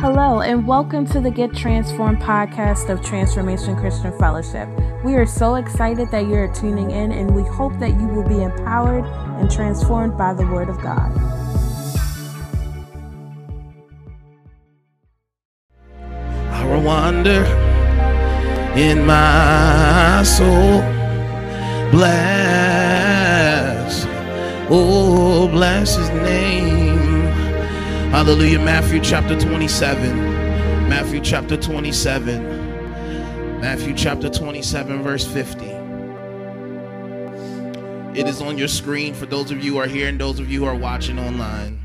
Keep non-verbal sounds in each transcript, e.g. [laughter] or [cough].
Hello, and welcome to the Get Transformed podcast of Transformation Christian Fellowship. We are so excited that you're tuning in, and we hope that you will be empowered and transformed by the Word of God. I will wander in my soul. Bless, oh, bless his name. Hallelujah. Matthew chapter 27. Matthew chapter 27. Matthew chapter 27, verse 50. It is on your screen for those of you who are here and those of you who are watching online.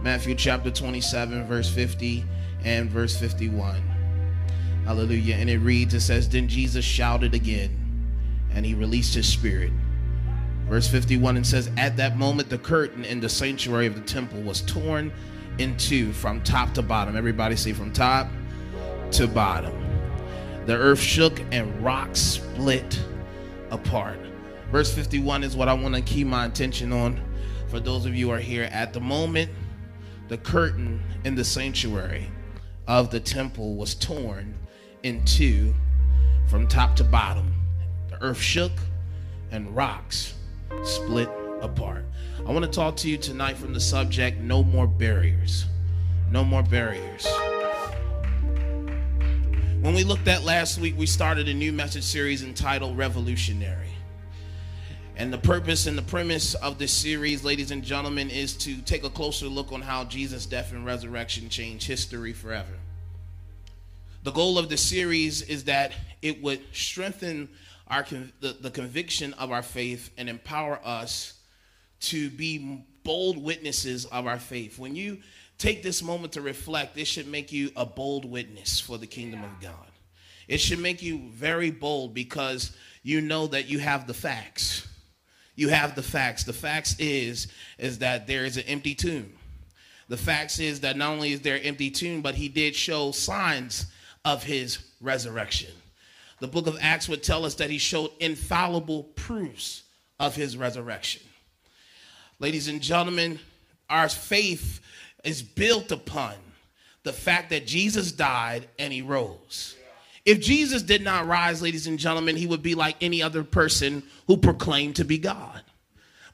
Matthew chapter 27, verse 50 and verse 51. Hallelujah. And it reads, it says, Then Jesus shouted again, and he released his spirit. Verse 51 and says, At that moment, the curtain in the sanctuary of the temple was torn in two from top to bottom. Everybody see from top to bottom. The earth shook and rocks split apart. Verse 51 is what I want to keep my attention on for those of you who are here. At the moment, the curtain in the sanctuary of the temple was torn in two from top to bottom. The earth shook and rocks split apart. I want to talk to you tonight from the subject No More Barriers. No More Barriers. When we looked at last week, we started a new message series entitled Revolutionary. And the purpose and the premise of this series, ladies and gentlemen, is to take a closer look on how Jesus' death and resurrection changed history forever. The goal of the series is that it would strengthen our the, the conviction of our faith and empower us to be bold witnesses of our faith. When you take this moment to reflect, this should make you a bold witness for the kingdom of God. It should make you very bold because you know that you have the facts. You have the facts. The facts is is that there is an empty tomb. The facts is that not only is there an empty tomb, but he did show signs of his resurrection. The book of Acts would tell us that he showed infallible proofs of his resurrection. Ladies and gentlemen, our faith is built upon the fact that Jesus died and he rose. If Jesus did not rise, ladies and gentlemen, he would be like any other person who proclaimed to be God.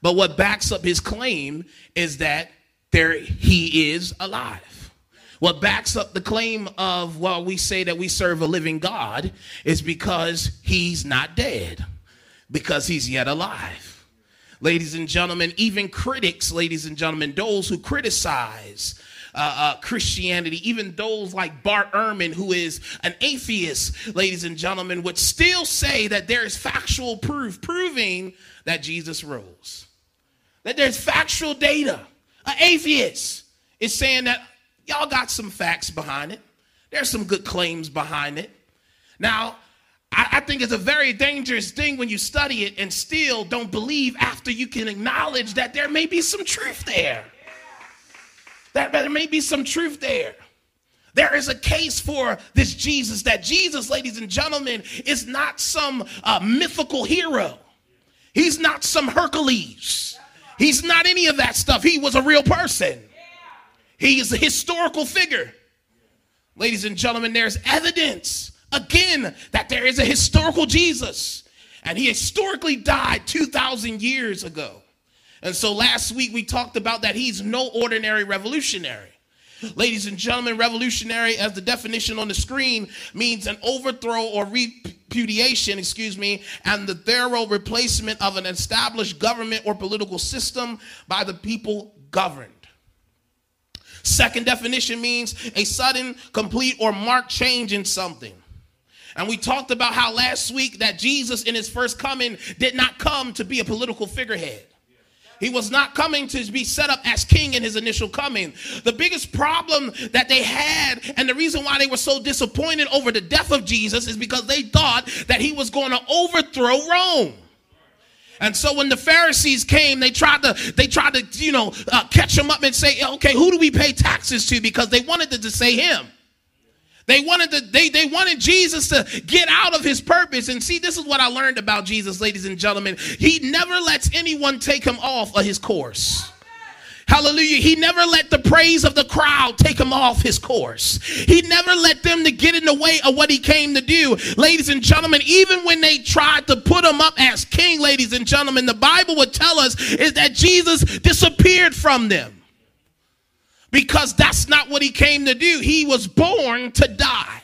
But what backs up his claim is that there he is alive. What backs up the claim of, well, we say that we serve a living God is because he's not dead, because he's yet alive ladies and gentlemen, even critics, ladies and gentlemen, those who criticize uh, uh, Christianity, even those like Bart Ehrman, who is an atheist, ladies and gentlemen, would still say that there is factual proof proving that Jesus rose. That there's factual data. An atheist is saying that y'all got some facts behind it. There's some good claims behind it. Now, I, I think it's a very dangerous thing when you study it and still don't believe after you can acknowledge that there may be some truth there. That, there may be some truth there. There is a case for this Jesus, that Jesus, ladies and gentlemen, is not some uh, mythical hero. He's not some Hercules. He's not any of that stuff. He was a real person. He is a historical figure. Ladies and gentlemen, there's evidence again that there is a historical Jesus and he historically died 2,000 years ago. And so last week we talked about that he's no ordinary revolutionary. Ladies and gentlemen, revolutionary, as the definition on the screen, means an overthrow or repudiation, excuse me, and the thorough replacement of an established government or political system by the people governed. Second definition means a sudden, complete, or marked change in something. And we talked about how last week that Jesus in his first coming did not come to be a political figurehead. He was not coming to be set up as king in his initial coming. The biggest problem that they had, and the reason why they were so disappointed over the death of Jesus, is because they thought that he was going to overthrow Rome. And so when the Pharisees came, they tried to they tried to you know uh, catch him up and say, okay, who do we pay taxes to? Because they wanted to, to say him. They wanted to, they, they wanted Jesus to get out of his purpose. And see, this is what I learned about Jesus, ladies and gentlemen. He never lets anyone take him off of his course. Hallelujah. He never let the praise of the crowd take him off his course. He never let them to get in the way of what he came to do. Ladies and gentlemen, even when they tried to put him up as king, ladies and gentlemen, the Bible would tell us is that Jesus disappeared from them. Because that's not what he came to do. He was born to die.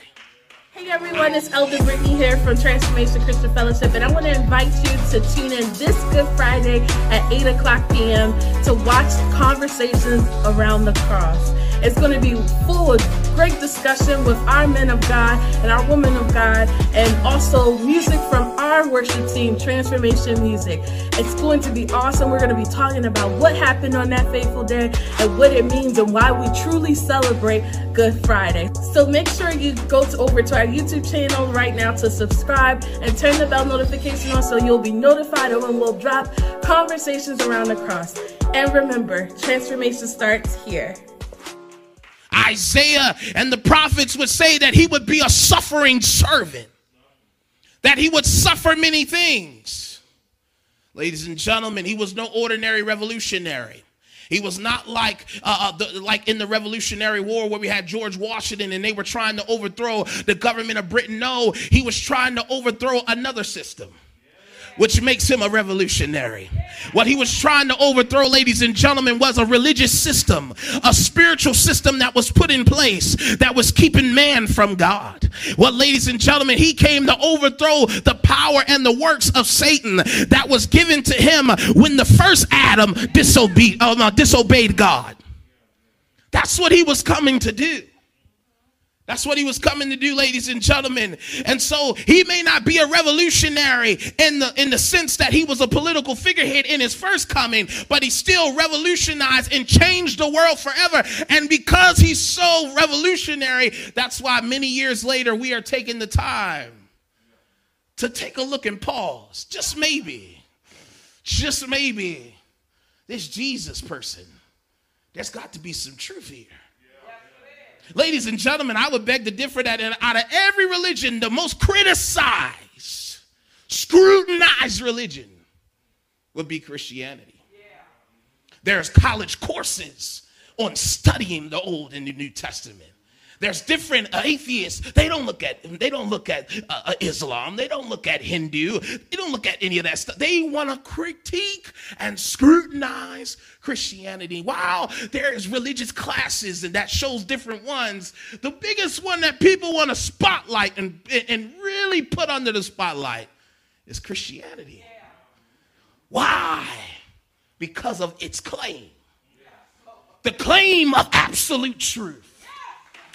Hey everyone, it's Elder Brittany here from Transformation Christian Fellowship, and I want to invite you to tune in this Good Friday at 8 o'clock p.m. to watch Conversations Around the Cross. It's going to be full of great discussion with our men of God and our women of God, and also music from our worship team, Transformation Music. It's going to be awesome. We're going to be talking about what happened on that fateful day and what it means and why we truly celebrate Good Friday. So make sure you go to, over to our YouTube channel right now to subscribe and turn the bell notification on so you'll be notified of when we'll drop conversations around the cross. And remember, transformation starts here. Isaiah and the prophets would say that he would be a suffering servant, that he would suffer many things. Ladies and gentlemen, he was no ordinary revolutionary. He was not like uh, uh, the, like in the Revolutionary War where we had George Washington and they were trying to overthrow the government of Britain. No, he was trying to overthrow another system which makes him a revolutionary. What he was trying to overthrow, ladies and gentlemen, was a religious system, a spiritual system that was put in place that was keeping man from God. Well, ladies and gentlemen, he came to overthrow the power and the works of Satan that was given to him when the first Adam disobeyed, uh, disobeyed God. That's what he was coming to do. That's what he was coming to do, ladies and gentlemen. And so he may not be a revolutionary in the in the sense that he was a political figurehead in his first coming, but he still revolutionized and changed the world forever. And because he's so revolutionary, that's why many years later we are taking the time to take a look and pause. Just maybe, just maybe, this Jesus person, there's got to be some truth here. Ladies and gentlemen, I would beg to differ that out of every religion, the most criticized, scrutinized religion would be Christianity. There's college courses on studying the Old and the New Testament. There's different atheists. They don't look at they don't look at uh, uh, Islam. They don't look at Hindu. They don't look at any of that stuff. They want to critique and scrutinize Christianity. While there is religious classes and that shows different ones, the biggest one that people want to spotlight and and really put under the spotlight is Christianity. Why? Because of its claim. The claim of absolute truth.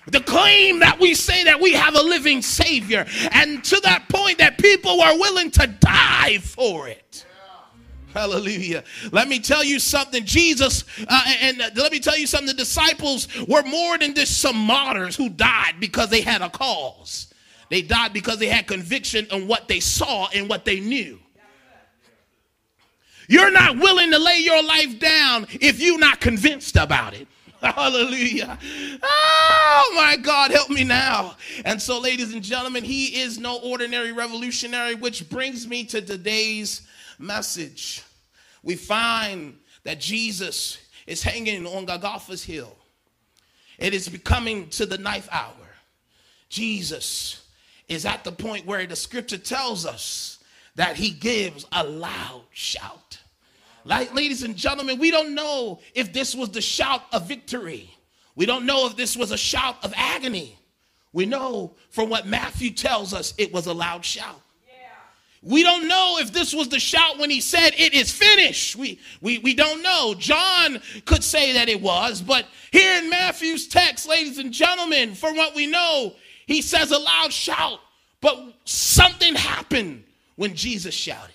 The claim that we say that we have a living Savior, and to that point that people are willing to die for it. Hallelujah. Let me tell you something. Jesus, uh, and uh, let me tell you something. The disciples were more than just some martyrs who died because they had a cause. They died because they had conviction on what they saw and what they knew. You're not willing to lay your life down if you're not convinced about it. [laughs] Hallelujah. Oh my God, help me now. And so, ladies and gentlemen, he is no ordinary revolutionary, which brings me to today's message. We find that Jesus is hanging on Golgotha's hill. It is becoming to the ninth hour. Jesus is at the point where the scripture tells us that he gives a loud shout. Like, ladies and gentlemen, we don't know if this was the shout of victory. We don't know if this was a shout of agony. We know from what Matthew tells us it was a loud shout. We don't know if this was the shout when he said, It is finished. We, we, we don't know. John could say that it was, but here in Matthew's text, ladies and gentlemen, from what we know, he says a loud shout, but something happened when Jesus shouted.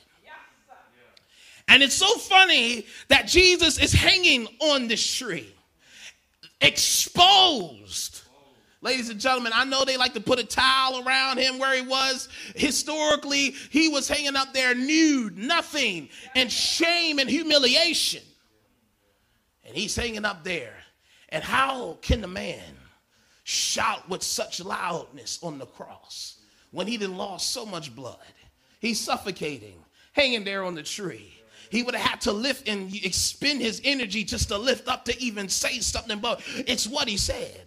And it's so funny that Jesus is hanging on this tree, exposed. Ladies and gentlemen, I know they like to put a towel around him where he was. Historically, he was hanging up there nude, nothing, and shame and humiliation. And he's hanging up there. And how can the man shout with such loudness on the cross when he did lost so much blood? He's suffocating, hanging there on the tree. He would have had to lift and expend his energy just to lift up to even say something, but it's what he said.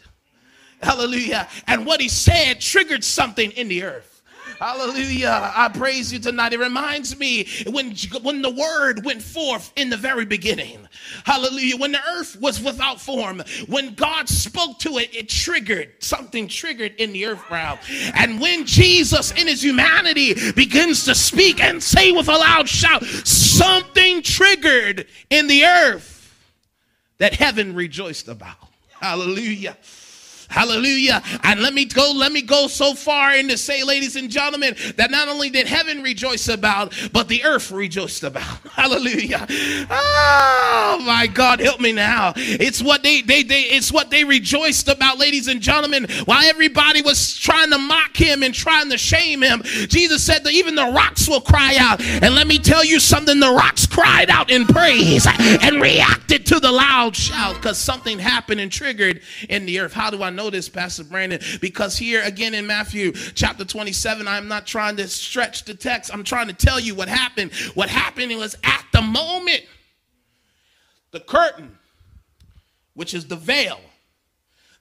Hallelujah. And what he said triggered something in the earth. Hallelujah. I praise you tonight. It reminds me when, when the word went forth in the very beginning. Hallelujah. When the earth was without form, when God spoke to it, it triggered something triggered in the earth realm. And when Jesus in his humanity begins to speak and say with a loud shout, something triggered in the earth that heaven rejoiced about. Hallelujah. Hallelujah. And let me go, let me go so far in to say, ladies and gentlemen, that not only did heaven rejoice about, but the earth rejoiced about. [laughs] Hallelujah. Oh my God, help me now. It's what they they they it's what they rejoiced about, ladies and gentlemen, while everybody was trying to mock him and trying to shame him. Jesus said that even the rocks will cry out. And let me tell you something, the rocks cried out in praise and reacted to the loud shout because something happened and triggered in the earth. How do I know? Know this, Pastor Brandon, because here again in Matthew chapter 27, I'm not trying to stretch the text. I'm trying to tell you what happened. What happened was at the moment, the curtain, which is the veil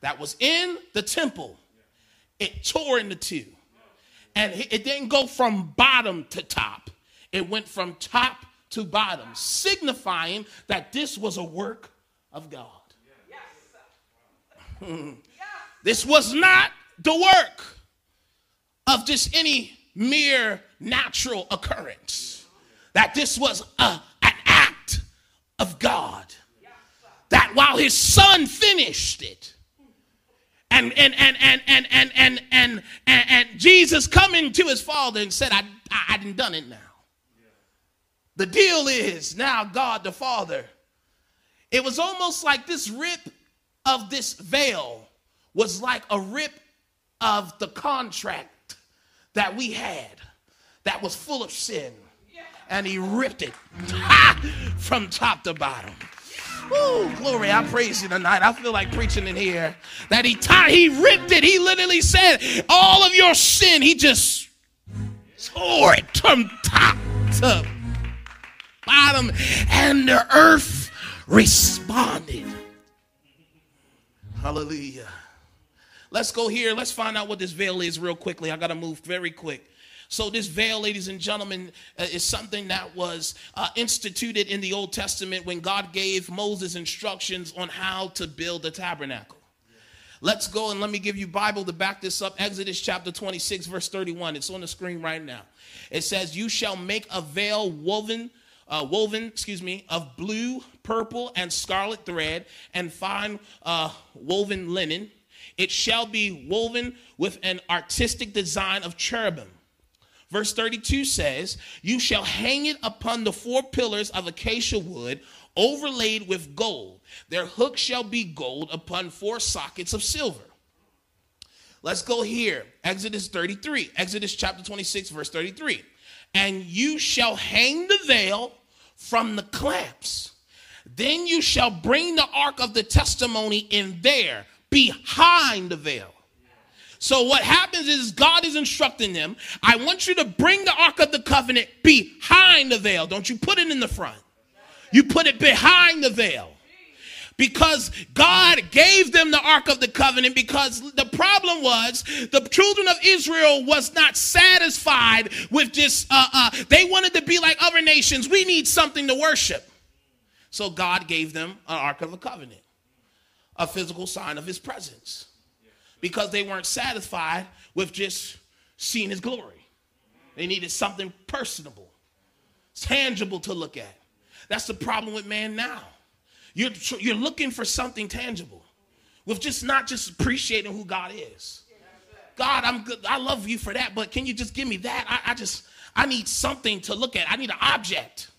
that was in the temple, it tore into two. And it didn't go from bottom to top, it went from top to bottom, signifying that this was a work of God. Yes. [laughs] This was not the work of just any mere natural occurrence. That this was a, an act of God. That while his son finished it, and and and and and and and and, and, and Jesus coming to his father and said, I, I, I done done it now. The deal is now God the Father. It was almost like this rip of this veil was like a rip of the contract that we had that was full of sin. And he ripped it [laughs] from top to bottom. Ooh, glory, I praise you tonight. I feel like preaching in here. That he tied, he ripped it. He literally said, all of your sin, he just tore it from top to bottom. And the earth responded. Hallelujah. Let's go here. Let's find out what this veil is real quickly. I got to move very quick. So, this veil, ladies and gentlemen, uh, is something that was uh, instituted in the Old Testament when God gave Moses instructions on how to build the tabernacle. Let's go and let me give you Bible to back this up. Exodus chapter 26, verse 31. It's on the screen right now. It says, You shall make a veil woven, uh, woven, excuse me, of blue, purple, and scarlet thread, and fine uh, woven linen it shall be woven with an artistic design of cherubim. Verse 32 says, You shall hang it upon the four pillars of acacia wood, overlaid with gold. Their hook shall be gold upon four sockets of silver. Let's go here. Exodus 33, Exodus chapter 26, verse 33. And you shall hang the veil from the clamps. Then you shall bring the ark of the testimony in there behind the veil. So what happens is God is instructing them, I want you to bring the Ark of the Covenant behind the veil. Don't you put it in the front. You put it behind the veil. Because God gave them the Ark of the Covenant because the problem was the children of Israel was not satisfied with just, uh, uh, they wanted to be like other nations. We need something to worship. So God gave them an Ark of the Covenant a physical sign of his presence because they weren't satisfied with just seeing his glory. They needed something personable, tangible to look at. That's the problem with man now. You're, you're looking for something tangible with just not just appreciating who God is. God, I'm good. I love you for that, but can you just give me that? I, I just, I need something to look at. I need an object.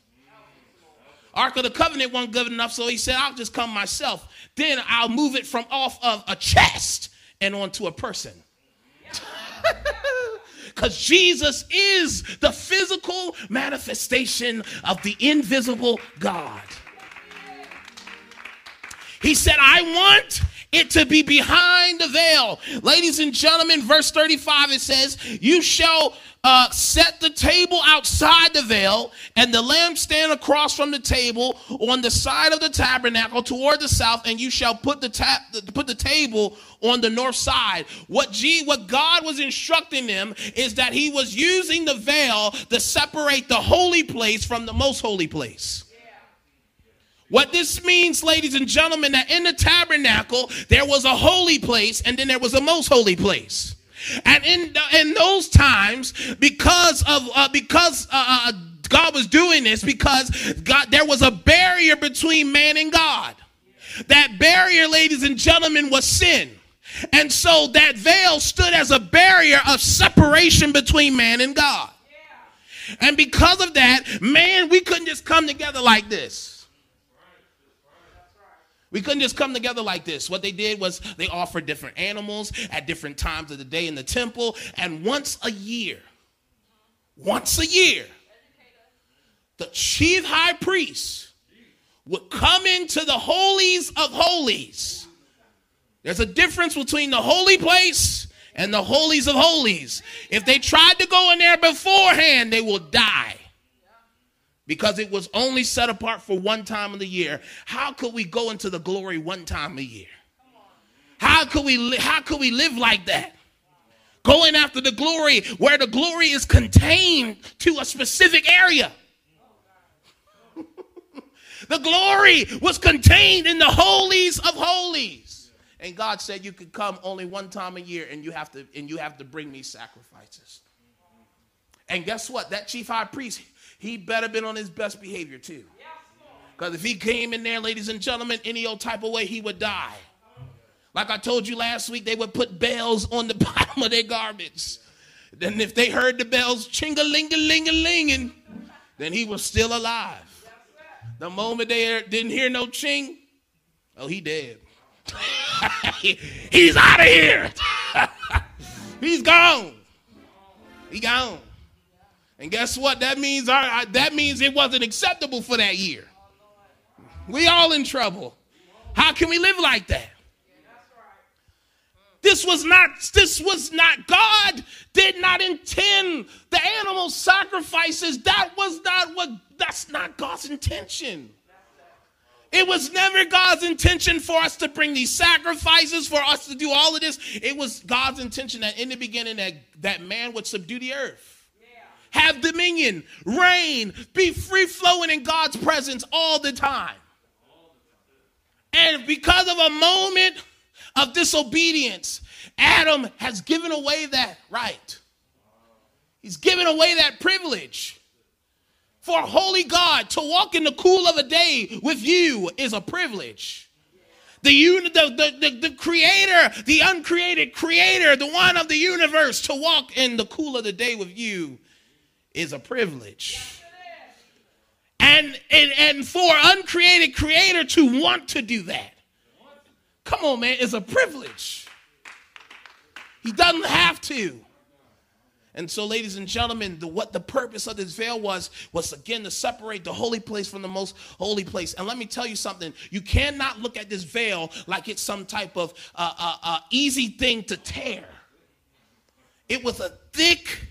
Ark of the Covenant wasn't good enough, so he said, I'll just come myself. Then I'll move it from off of a chest and onto a person. [laughs] Because Jesus is the physical manifestation of the invisible God. He said, I want it to be behind the veil. Ladies and gentlemen, verse 35 it says, You shall uh, set the table outside the veil and the lampstand across from the table on the side of the tabernacle toward the south, and you shall put the, ta- put the table on the north side. What, G- what God was instructing them is that He was using the veil to separate the holy place from the most holy place. What this means, ladies and gentlemen, that in the tabernacle there was a holy place and then there was a most holy place. And in in those times, because of uh, because uh, uh, God was doing this, because God there was a barrier between man and God. That barrier, ladies and gentlemen, was sin. And so that veil stood as a barrier of separation between man and God. And because of that, man, we couldn't just come together like this. We couldn't just come together like this. What they did was they offered different animals at different times of the day in the temple. And once a year, once a year, the chief high priest would come into the holies of holies. There's a difference between the holy place and the holies of holies. If they tried to go in there beforehand, they will die because it was only set apart for one time of the year. How could we go into the glory one time a year? How could we li- how could we live like that? Going after the glory where the glory is contained to a specific area. [laughs] the glory was contained in the holies of holies. And God said you could come only one time a year and you have to and you have to bring me sacrifices. And guess what? That chief high priest he better been on his best behavior too. Because if he came in there, ladies and gentlemen, any old type of way, he would die. Like I told you last week, they would put bells on the [laughs] bottom of their garments. Then if they heard the bells ching-a-ling-a-ling-a-linging, then he was still alive. The moment they didn't hear no ching, oh, he dead. [laughs] He's out of here. [laughs] He's gone. He gone. And guess what? That means our, that means it wasn't acceptable for that year. We all in trouble. How can we live like that? This was not this was not God did not intend the animal sacrifices. That was not what that's not God's intention. It was never God's intention for us to bring these sacrifices, for us to do all of this. It was God's intention that in the beginning that, that man would subdue the earth have dominion, reign, be free flowing in God's presence all the time. And because of a moment of disobedience, Adam has given away that right. He's given away that privilege. For a holy God to walk in the cool of a day with you is a privilege. The, the, the, the, the creator, the uncreated creator, the one of the universe, to walk in the cool of the day with you is a privilege. And, and, and for uncreated creator to want to do that. Come on, man, it's a privilege. He doesn't have to. And so, ladies and gentlemen, the, what the purpose of this veil was, was again to separate the holy place from the most holy place. And let me tell you something you cannot look at this veil like it's some type of uh, uh, uh, easy thing to tear. It was a thick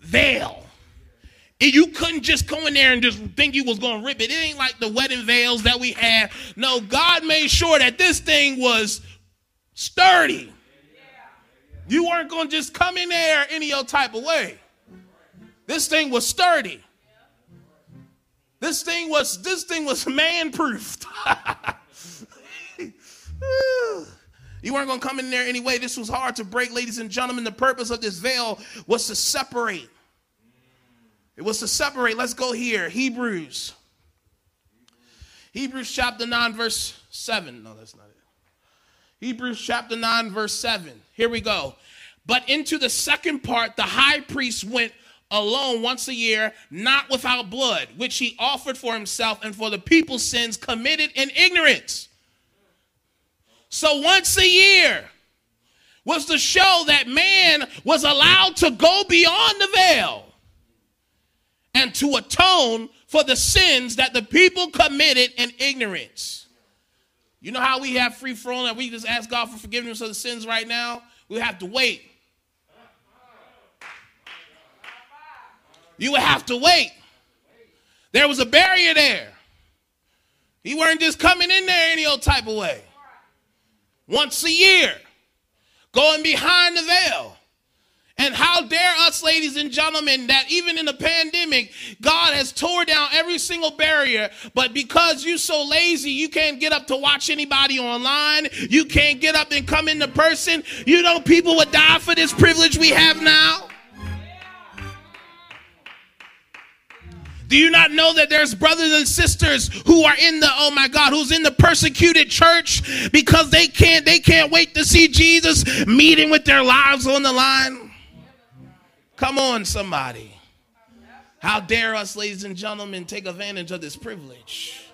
veil. You couldn't just go in there and just think you was going to rip it. It ain't like the wedding veils that we had. No, God made sure that this thing was sturdy. You weren't going to just come in there any old type of way. This thing was sturdy. This thing was this thing was man proofed. [laughs] you weren't going to come in there anyway. This was hard to break, ladies and gentlemen. The purpose of this veil was to separate it was to separate. Let's go here. Hebrews. Hebrews chapter 9, verse 7. No, that's not it. Hebrews chapter 9, verse 7. Here we go. But into the second part, the high priest went alone once a year, not without blood, which he offered for himself and for the people's sins committed in ignorance. So once a year was to show that man was allowed to go beyond the veil and to atone for the sins that the people committed in ignorance. You know how we have free flowing and we just ask God for forgiveness of the sins right now? We have to wait. You would have to wait. There was a barrier there. He weren't just coming in there any old type of way. Once a year, going behind the veil. And how dare us, ladies and gentlemen, that even in the pandemic, God has tore down every single barrier. But because you're so lazy, you can't get up to watch anybody online. You can't get up and come into person. You know, people would die for this privilege we have now. Do you not know that there's brothers and sisters who are in the oh my God, who's in the persecuted church because they can't they can't wait to see Jesus meeting with their lives on the line? Come on, somebody. How dare us, ladies and gentlemen, take advantage of this privilege?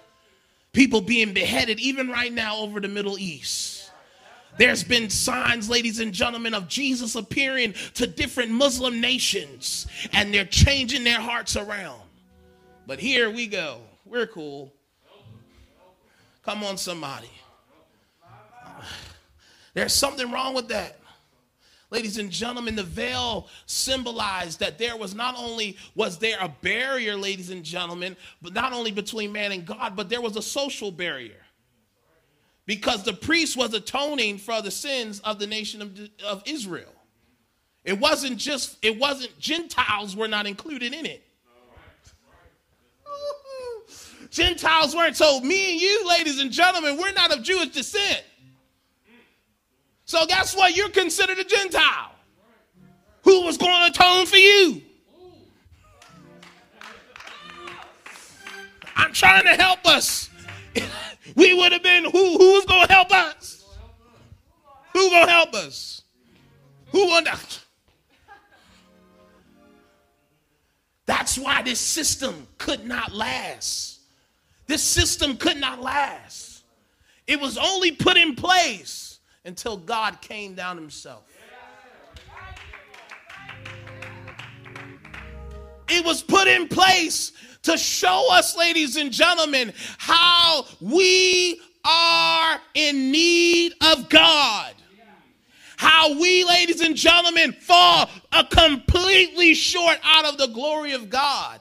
People being beheaded even right now over the Middle East. There's been signs, ladies and gentlemen, of Jesus appearing to different Muslim nations, and they're changing their hearts around. But here we go. We're cool. Come on, somebody. There's something wrong with that. Ladies and gentlemen, the veil symbolized that there was not only was there a barrier, ladies and gentlemen, but not only between man and God, but there was a social barrier. Because the priest was atoning for the sins of the nation of, of Israel. It wasn't just, it wasn't, Gentiles were not included in it. Gentiles weren't. So, me and you, ladies and gentlemen, we're not of Jewish descent. So, guess what? You're considered a Gentile who was going to atone for you. I'm trying to help us. [laughs] we would have been who? Who's going to help us? Who going to help us? Who going to? That's why this system could not last. This system could not last. It was only put in place until God came down himself. It was put in place to show us, ladies and gentlemen, how we are in need of God. How we, ladies and gentlemen, fall a completely short out of the glory of God.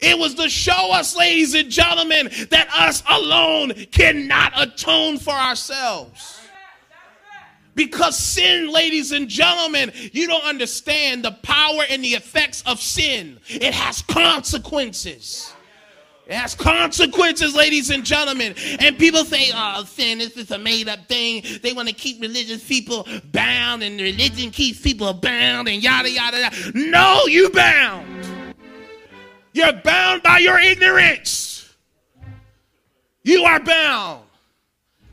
It was to show us, ladies and gentlemen, that us alone cannot atone for ourselves. Because sin, ladies and gentlemen, you don't understand the power and the effects of sin. It has consequences. It has consequences, ladies and gentlemen. And people say, oh, sin, is a made up thing. They want to keep religious people bound, and religion keeps people bound, and yada, yada, yada. No, you bound. You're bound by your ignorance. You are bound.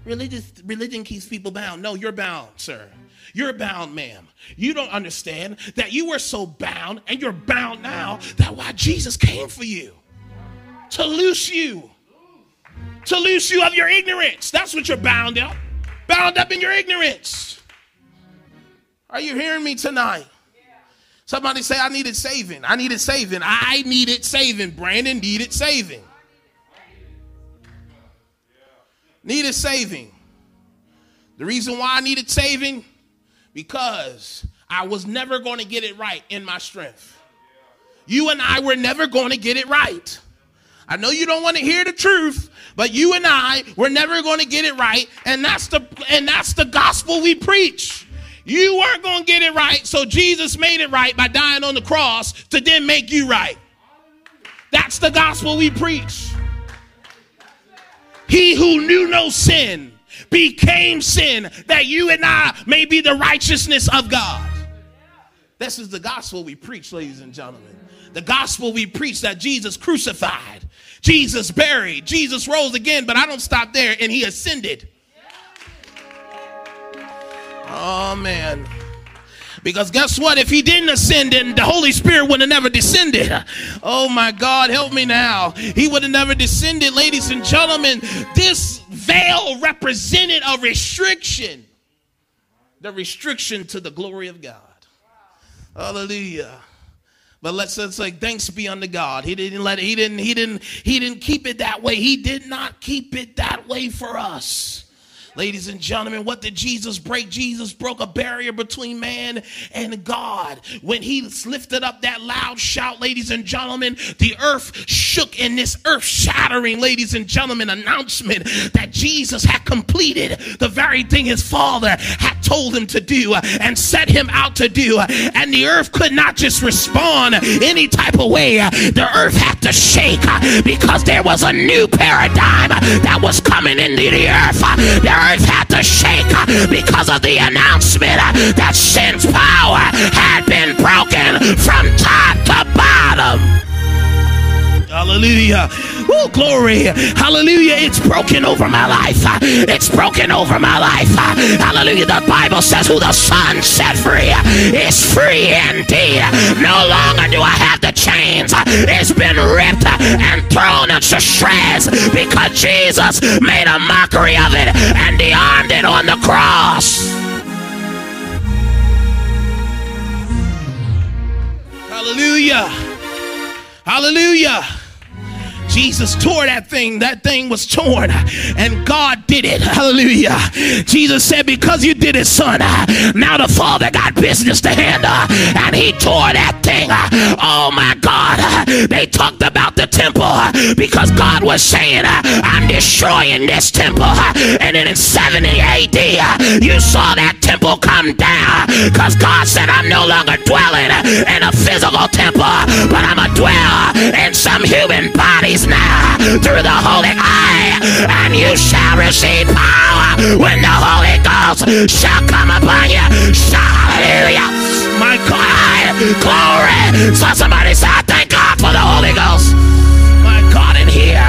Religious, religion keeps people bound. No, you're bound, sir. You're bound, ma'am. You don't understand that you were so bound and you're bound now that why Jesus came for you to loose you, to loose you of your ignorance. That's what you're bound up. Bound up in your ignorance. Are you hearing me tonight? Somebody say, I needed saving. I needed saving. I needed saving. Brandon needed saving. Needed saving. The reason why I needed saving, because I was never going to get it right in my strength. You and I were never going to get it right. I know you don't want to hear the truth, but you and I were never going to get it right, and that's the and that's the gospel we preach. You weren't going to get it right, so Jesus made it right by dying on the cross to then make you right. That's the gospel we preach. He who knew no sin became sin that you and I may be the righteousness of God. This is the gospel we preach, ladies and gentlemen. The gospel we preach that Jesus crucified, Jesus buried, Jesus rose again, but I don't stop there, and he ascended. Oh, man. Because guess what? If he didn't ascend, then the Holy Spirit would have never descended. Oh my God, help me now. He would have never descended, ladies and gentlemen. This veil represented a restriction, the restriction to the glory of God. Hallelujah. But let's, say thanks be unto God. He didn't let it, he didn't, he didn't, he didn't keep it that way. He did not keep it that way for us. Ladies and gentlemen, what did Jesus break? Jesus broke a barrier between man and God. When he lifted up that loud shout, ladies and gentlemen, the earth shook in this earth shattering, ladies and gentlemen, announcement that Jesus had completed the very thing his father had told him to do and set him out to do. And the earth could not just respond any type of way. The earth had to shake because there was a new paradigm that was coming into the earth. The earth had to shake uh, because of the announcement uh, that sin's power had been broken from top to bottom. Hallelujah. Oh, glory. Hallelujah. It's broken over my life. It's broken over my life. Hallelujah. The Bible says, Who the Son set free is free indeed. No longer do I have the chains. It's been ripped and thrown into shreds because Jesus made a mockery of it and he armed it on the cross. Hallelujah. Hallelujah. Jesus tore that thing. That thing was torn, and God did it. Hallelujah. Jesus said, Because you did it, son, now the Father got business to handle, and He tore that thing. Oh my God. They talked about the temple because God was saying, I'm destroying this temple. And then in 70 AD, you saw that temple come down because God said, I'm no longer dwelling in a physical temple, but I'm a dwell in some human bodies now through the Holy Eye, and you shall receive power when the Holy Ghost shall come upon you. Hallelujah. My God, glory. So somebody say, thank God for the Holy Ghost. My God, in here.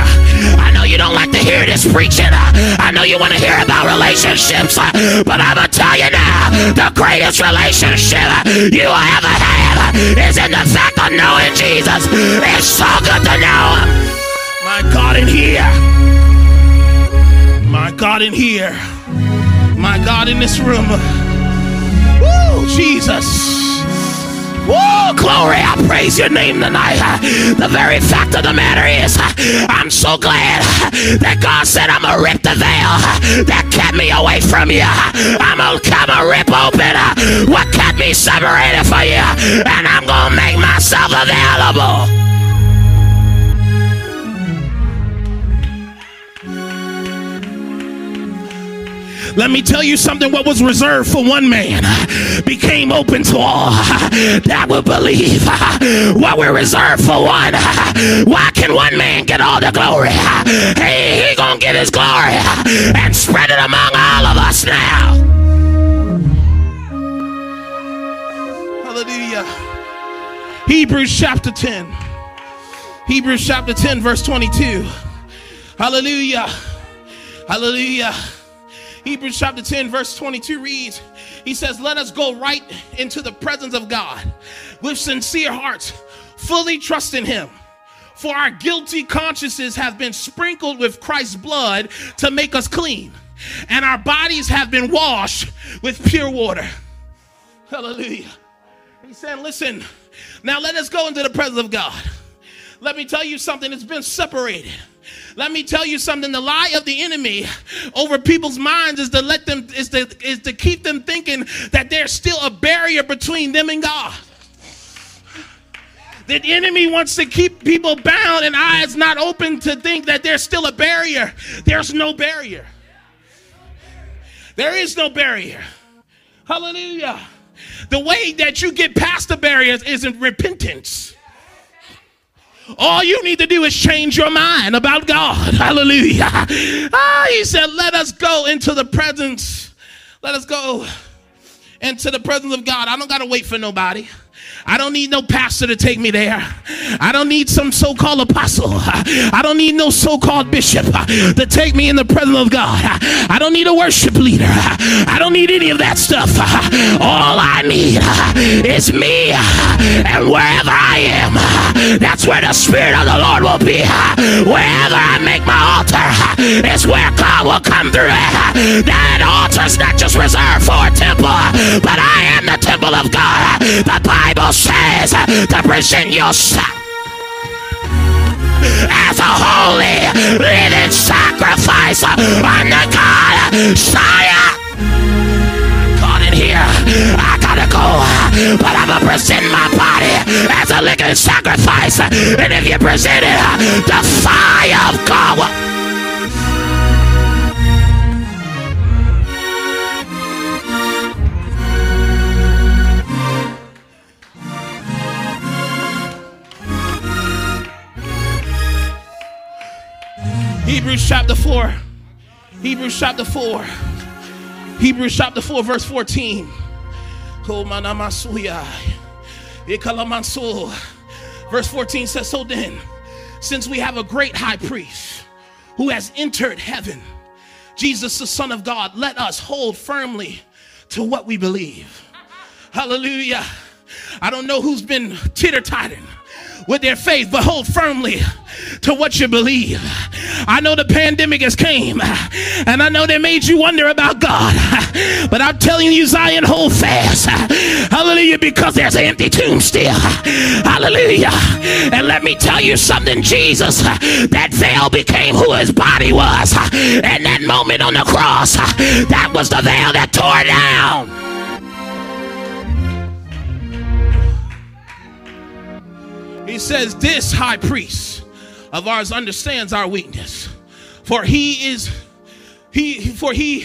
I know you don't like to hear this preaching. I know you want to hear about relationships, but I'm going to tell you now the greatest relationship you will ever have is in the fact of knowing Jesus. It's so good to know Him. My God in here. My God in here. My God in this room. Woo, Jesus. Woo, glory. I praise your name tonight. The very fact of the matter is, I'm so glad that God said I'm going to rip the veil that kept me away from you. I'm going to rip open what kept me separated from you. And I'm going to make myself available. Let me tell you something what was reserved for one man became open to all that will believe. What we're reserved for one. Why can one man get all the glory? Hey, he gonna get his glory and spread it among all of us now. Hallelujah. Hebrews chapter 10. Hebrews chapter 10, verse 22. Hallelujah. Hallelujah. Hebrews chapter 10, verse 22 reads, He says, Let us go right into the presence of God with sincere hearts, fully trusting Him. For our guilty consciences have been sprinkled with Christ's blood to make us clean, and our bodies have been washed with pure water. Hallelujah. He's saying, Listen, now let us go into the presence of God. Let me tell you something, it's been separated. Let me tell you something. The lie of the enemy over people's minds is to let them is to is to keep them thinking that there's still a barrier between them and God. The enemy wants to keep people bound and eyes not open to think that there's still a barrier. There's no barrier. There is no barrier. Hallelujah. The way that you get past the barriers isn't repentance. All you need to do is change your mind about God. [laughs] Hallelujah. Ah, he said, Let us go into the presence. Let us go into the presence of God. I don't got to wait for nobody. I don't need no pastor to take me there. I don't need some so called apostle. I don't need no so called bishop to take me in the presence of God. I don't need a worship leader. I don't need any of that stuff. All I need is me. And wherever I am, that's where the Spirit of the Lord will be. Wherever I make my altar, is where God will come through. That altar's not just reserved for a temple, but I am the temple of God. The Bible says to present yourself. as a holy living sacrifice unto God. Fire! God in here. I gotta go, but I'm gonna present my body as a living sacrifice. And if you present it, the fire of God. Hebrews chapter 4. Hebrews chapter 4. Hebrews chapter 4, verse 14. Verse 14 says, So then, since we have a great high priest who has entered heaven, Jesus, the Son of God, let us hold firmly to what we believe. Hallelujah. I don't know who's been titter totting with their faith, but hold firmly to what you believe. I know the pandemic has came and I know they made you wonder about God, but I'm telling you, Zion, hold fast. Hallelujah, because there's an empty tomb still. Hallelujah. And let me tell you something, Jesus, that veil became who his body was. And that moment on the cross, that was the veil that tore down. He says, This high priest of ours understands our weakness. For he is, he, for he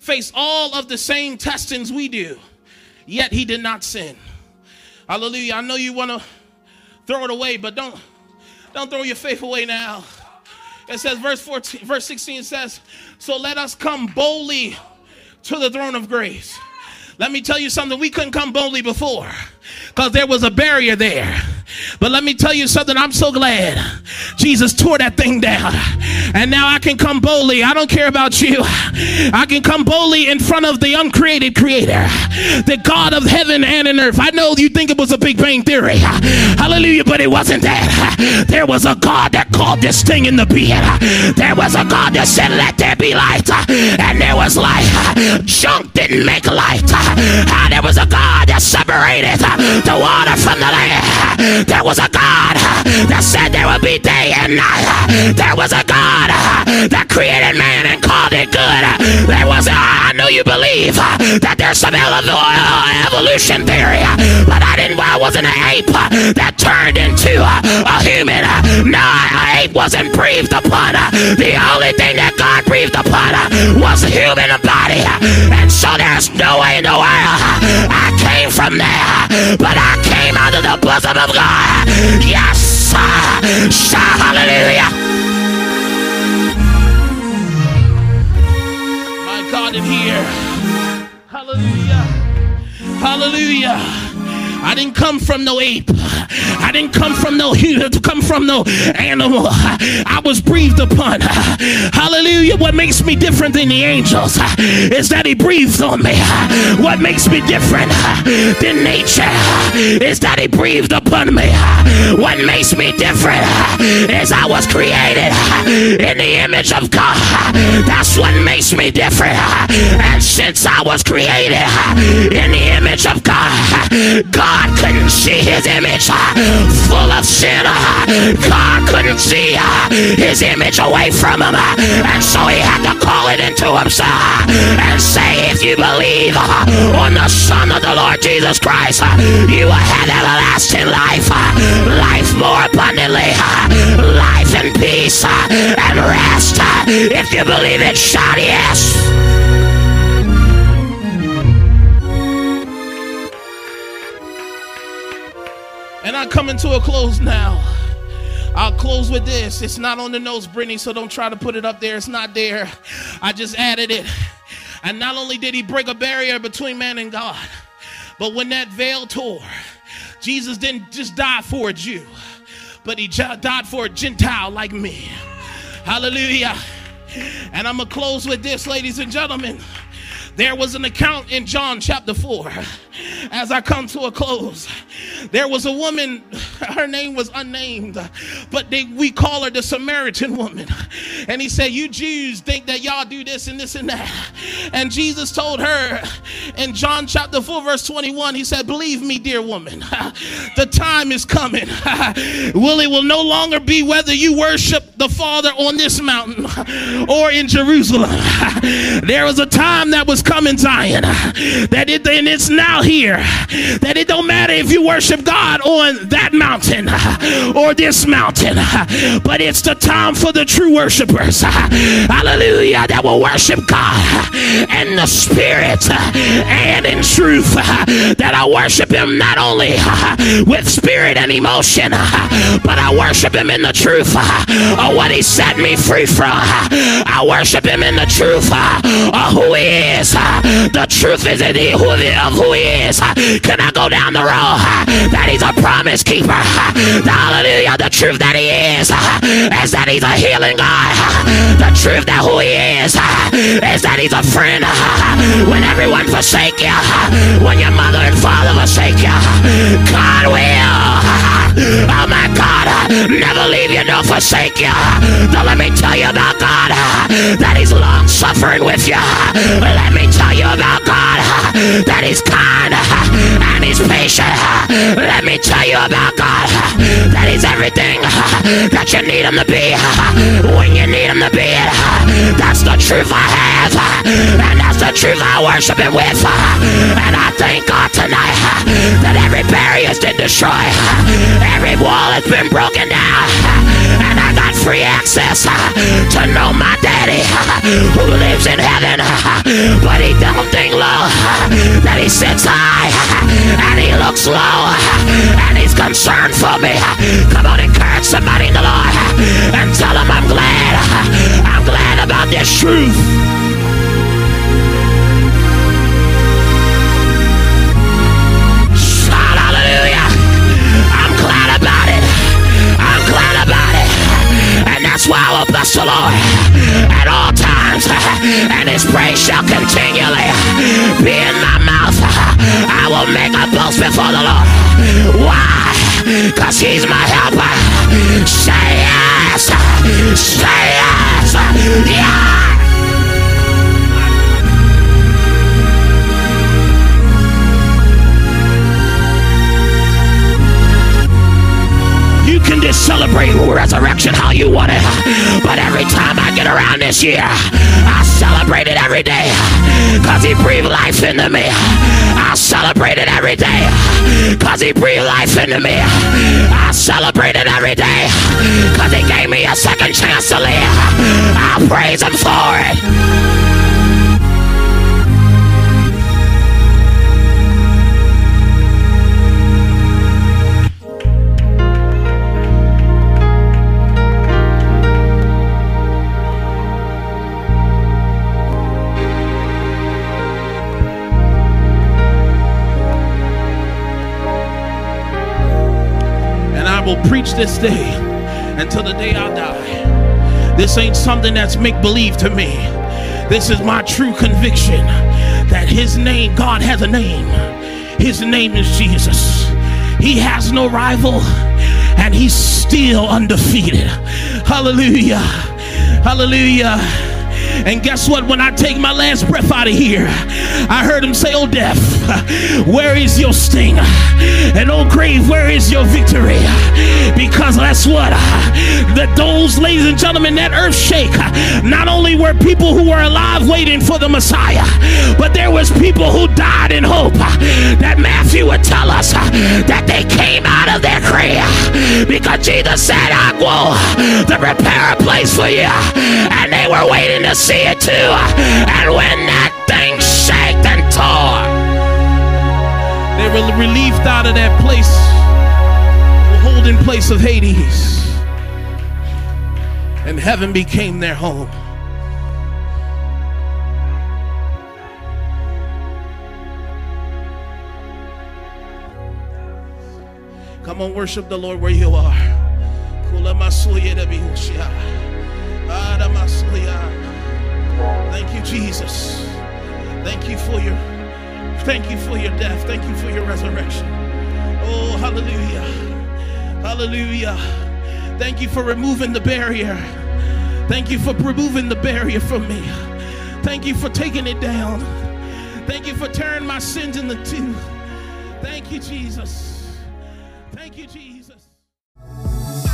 faced all of the same testings we do, yet he did not sin. Hallelujah. I know you want to throw it away, but don't, don't throw your faith away now. It says, verse 14, verse 16 says, So let us come boldly to the throne of grace. Let me tell you something, we couldn't come boldly before because there was a barrier there. But let me tell you something, I'm so glad Jesus tore that thing down. And now I can come boldly. I don't care about you. I can come boldly in front of the uncreated creator, the God of heaven and in earth. I know you think it was a Big Bang Theory. Hallelujah, but it wasn't that. There was a God that called this thing in the being. There was a God that said, Let there be light. And there was light. Junk didn't make light. There was a God that separated the water from the land. There was a God that said there would be day and night. There was a God that created man and called it good. There was, I know you believe that there's some uh, evolution theory, but I didn't, I wasn't an ape that turned into a human. No, an ape wasn't breathed upon. The only thing that God breathed upon was a human body. And so there's no way in the world I came from there, but I came out of the bosom of God. Yes, hallelujah. My God in here. Hallelujah. Hallelujah. I didn't come from no ape. I didn't come from no to come from no animal. I was breathed upon. Hallelujah. What makes me different than the angels is that he breathed on me. What makes me different than nature is that he breathed upon me. What makes me different is I was created in the image of God. That's what makes me different. And since I was created in the image of God, God God couldn't see his image full of sin. God couldn't see uh, his image away from him. And so he had to call it into himself and say, if you believe uh, on the Son of the Lord Jesus Christ, uh, you will have everlasting life, life more abundantly, life and peace and rest. If you believe it, shout yes. I'm coming to a close now. I'll close with this. It's not on the notes, Brittany, so don't try to put it up there. It's not there. I just added it. And not only did he break a barrier between man and God, but when that veil tore, Jesus didn't just die for a Jew, but he died for a Gentile like me. Hallelujah. And I'm going to close with this, ladies and gentlemen. There was an account in John chapter 4 as I come to a close. There was a woman, her name was unnamed, but they, we call her the Samaritan woman. And he said, You Jews think that y'all do this and this and that. And Jesus told her in John chapter 4, verse 21, he said, Believe me, dear woman, the time is coming. Will it will no longer be whether you worship the Father on this mountain or in Jerusalem. There was a time that was coming, Zion, that it and it's now here. That it don't matter if you worship God on that mountain or this mountain, but it's the time for the true worshipers. Hallelujah, that will worship God in the spirit and in truth. That I worship Him not only with spirit and emotion, but I worship Him in the truth of what He set me free from. I worship Him in the truth of who He is. The truth is in the who, of who He is. Can I go down the road? That He's a promise keeper. Hallelujah. The truth that He is is that He's a healing God. The truth that who He is is that He's a friend. When everyone forsake you, when your mother and father forsake you, God will. Oh my God, never leave you nor forsake you. Now let me tell you about God, that He's long suffering with you. Let me tell you about God, that He's kind and He's patient. Let me tell you about God, that He's everything that you need Him to be when you need Him to be. That's the truth I have, and that's the truth I worship Him with. And I thank God tonight that every barrier's been destroyed. Every wall has been broken down. And I got free access uh, to know my daddy uh, who lives in heaven. Uh, but he don't think low. That he sits high and he looks low. And he's concerned for me. Come on, encourage somebody in the Lord and tell him I'm glad. I'm glad about this truth. Times, [laughs] and his praise shall continually be in my mouth. [laughs] I will make a boast before the Lord. Why? Because he's my helper. Say yes. Say yes. Yeah. Celebrate resurrection how you want it. But every time I get around this year, I celebrate it every day. Cause he breathed life into me. I celebrate it every day. Cause he breathed life into me. I celebrate it every day. Cause he gave me a second chance to live. I praise him for it. Will preach this day until the day I die. This ain't something that's make believe to me. This is my true conviction that His name, God has a name. His name is Jesus. He has no rival and He's still undefeated. Hallelujah. Hallelujah. And guess what? When I take my last breath out of here, I heard him say, Oh, death, where is your sting? And oh, grave, where is your victory? Because that's what that those, ladies and gentlemen, that earth shake. Not only were people who were alive waiting for the Messiah, but there was people who died in hope. That Matthew would tell us that they came out of their grave because Jesus said, I will to prepare a place for you. And they were waiting to see it too. And when that thing shaked and tore, they were relieved out of that place, the holding place of Hades. And heaven became their home. Come on, worship the Lord where you are. Thank you, Jesus. Thank you for your thank you for your death. Thank you for your resurrection. Oh, hallelujah. Hallelujah. Thank you for removing the barrier. Thank you for removing the barrier from me. Thank you for taking it down. Thank you for turning my sins into two. Thank you, Jesus.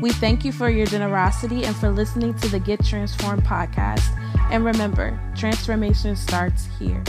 We thank you for your generosity and for listening to the Get Transformed podcast. And remember, transformation starts here.